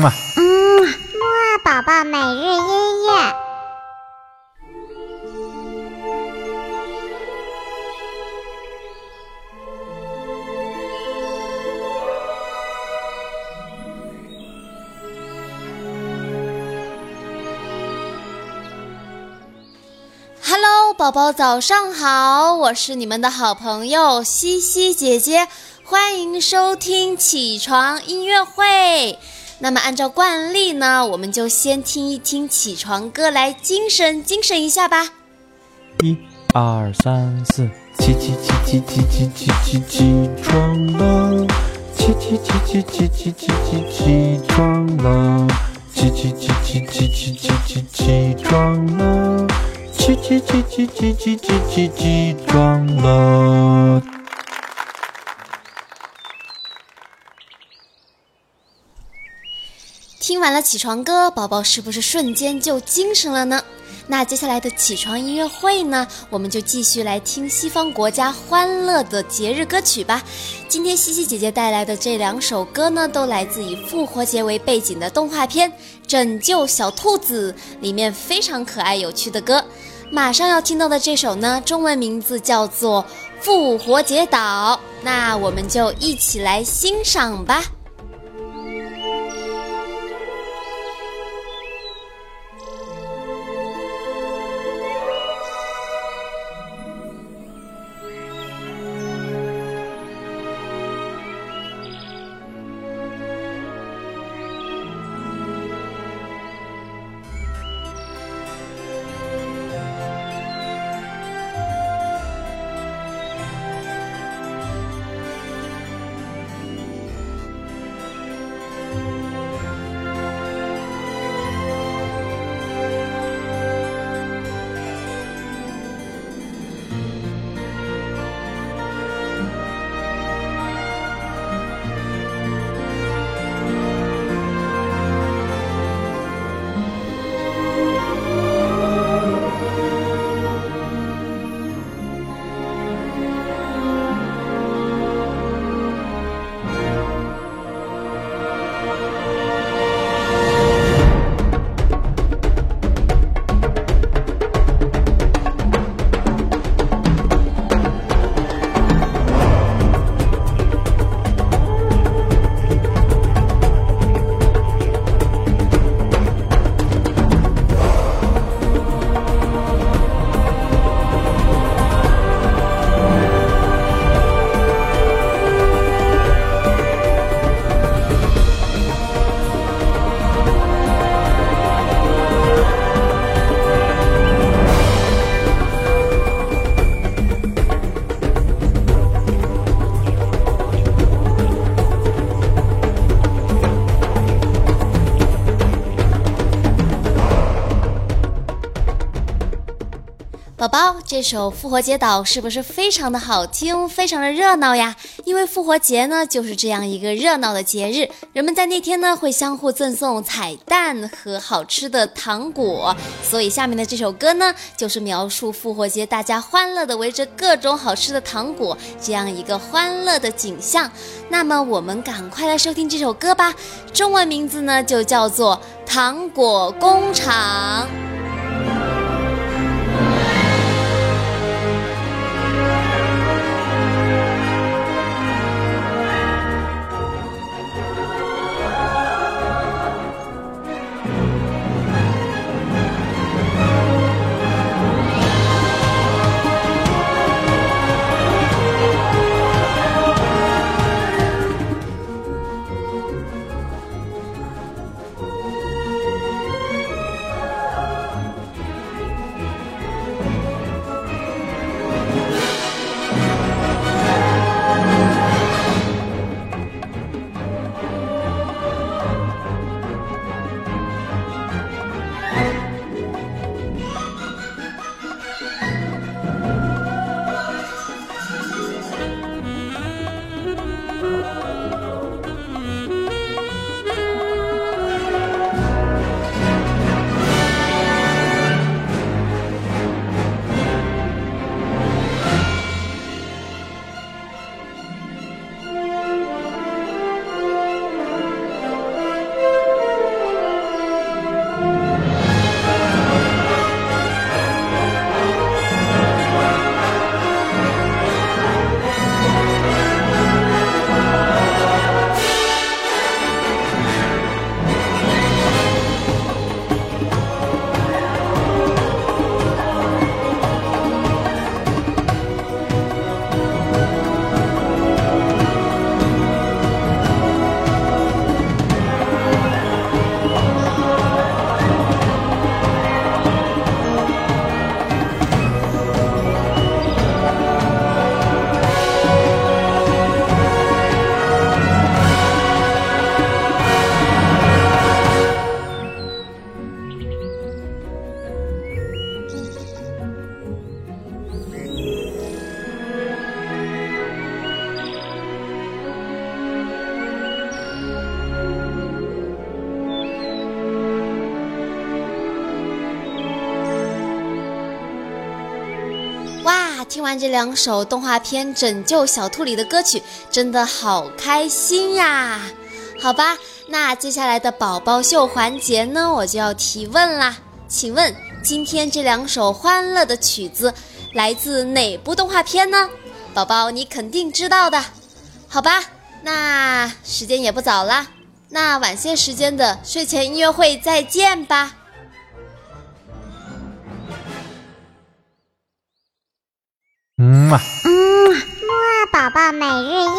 嘛。嗯，木二宝宝每日音乐。Hello，宝宝早上好，我是你们的好朋友西西姐姐，欢迎收听起床音乐会。那么按照惯例呢，我们就先听一听起床歌来精神精神一下吧。一、二、三、四，起起起起起起起起起床了，起起起起起起起起起床了，起起起起起起起起起床了，起起起起起起起起起床了。听完了起床歌，宝宝是不是瞬间就精神了呢？那接下来的起床音乐会呢，我们就继续来听西方国家欢乐的节日歌曲吧。今天西西姐姐带来的这两首歌呢，都来自以复活节为背景的动画片《拯救小兔子》里面非常可爱有趣的歌。马上要听到的这首呢，中文名字叫做《复活节岛》，那我们就一起来欣赏吧。宝宝，这首《复活节岛》是不是非常的好听，非常的热闹呀？因为复活节呢，就是这样一个热闹的节日，人们在那天呢会相互赠送彩蛋和好吃的糖果，所以下面的这首歌呢，就是描述复活节大家欢乐的围着各种好吃的糖果这样一个欢乐的景象。那么我们赶快来收听这首歌吧，中文名字呢就叫做《糖果工厂》。听完这两首动画片《拯救小兔》里的歌曲，真的好开心呀！好吧，那接下来的宝宝秀环节呢，我就要提问啦。请问今天这两首欢乐的曲子来自哪部动画片呢？宝宝你肯定知道的。好吧，那时间也不早啦，那晚些时间的睡前音乐会再见吧。宝每日。